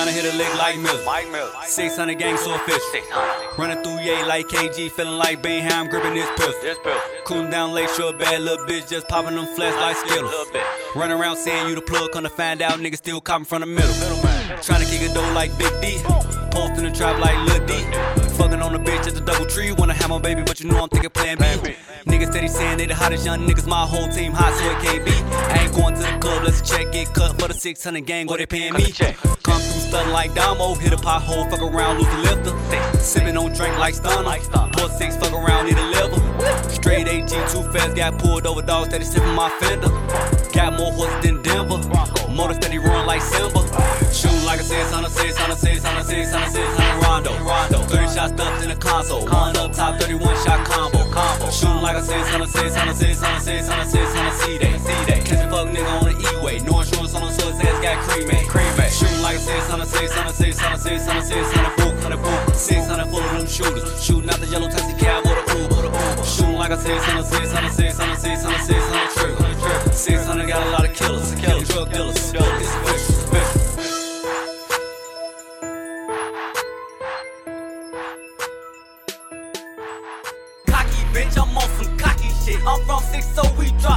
600 hit a lick like Miller. Mike Miller. 600 gang so official. 600. Running through yay like KG, feeling like Bingham, gripping his pistol. This bill. Cooling down late, sure bad little bitch, just popping them flash like Skittles. Run around saying you the plug, come to find out niggas still copping from the middle. Middleman. Tryna kick a dough like Big D. Posting the trap like Lil D. Fucking on the bitch at the double tree. Wanna have my baby, but you know I'm thinking plan B. Plan B. Niggas steady saying they the hottest young niggas. My whole team hot, so it can't be. I ain't going to the club, let's check. Get cut for the 600 gang, what they paying me. Stunning like Damo. Hit a pothole, fuck around, lose the lifter. Sipping on drink like stunner. Stunner. Six, fuck around, need a liver. Straight AG, too fast, got pulled over, dog steady sipping my fender. Got more horses than Denver. Motor steady run like Simba. Shooting like I say, Sunday, son of sis, I'm a 600, 600, 600, 600, 600 Rondo. Rondo. 30 shots stuffed in the console. One up top, 31 shot combo. Combo. Shooting like a 600, 600, 600, 600, 600 C-Day. C-Day. Catch a fuck nigga on the E-way. No insurance on him, so his ass got cremate. Cremate. Shooting like a 600, 600, 600, 600, 600 book, 100 book. 600 full of them shooters. Shooting out the yellow taxi cab or the Uber. The Uber. Shooting like a 600, 600, 600, 600, 600 trigger. 600 got a lot of killers. Killing drug dealers. Bitch, I'm on some cocky shit. I'm from six, so we drop.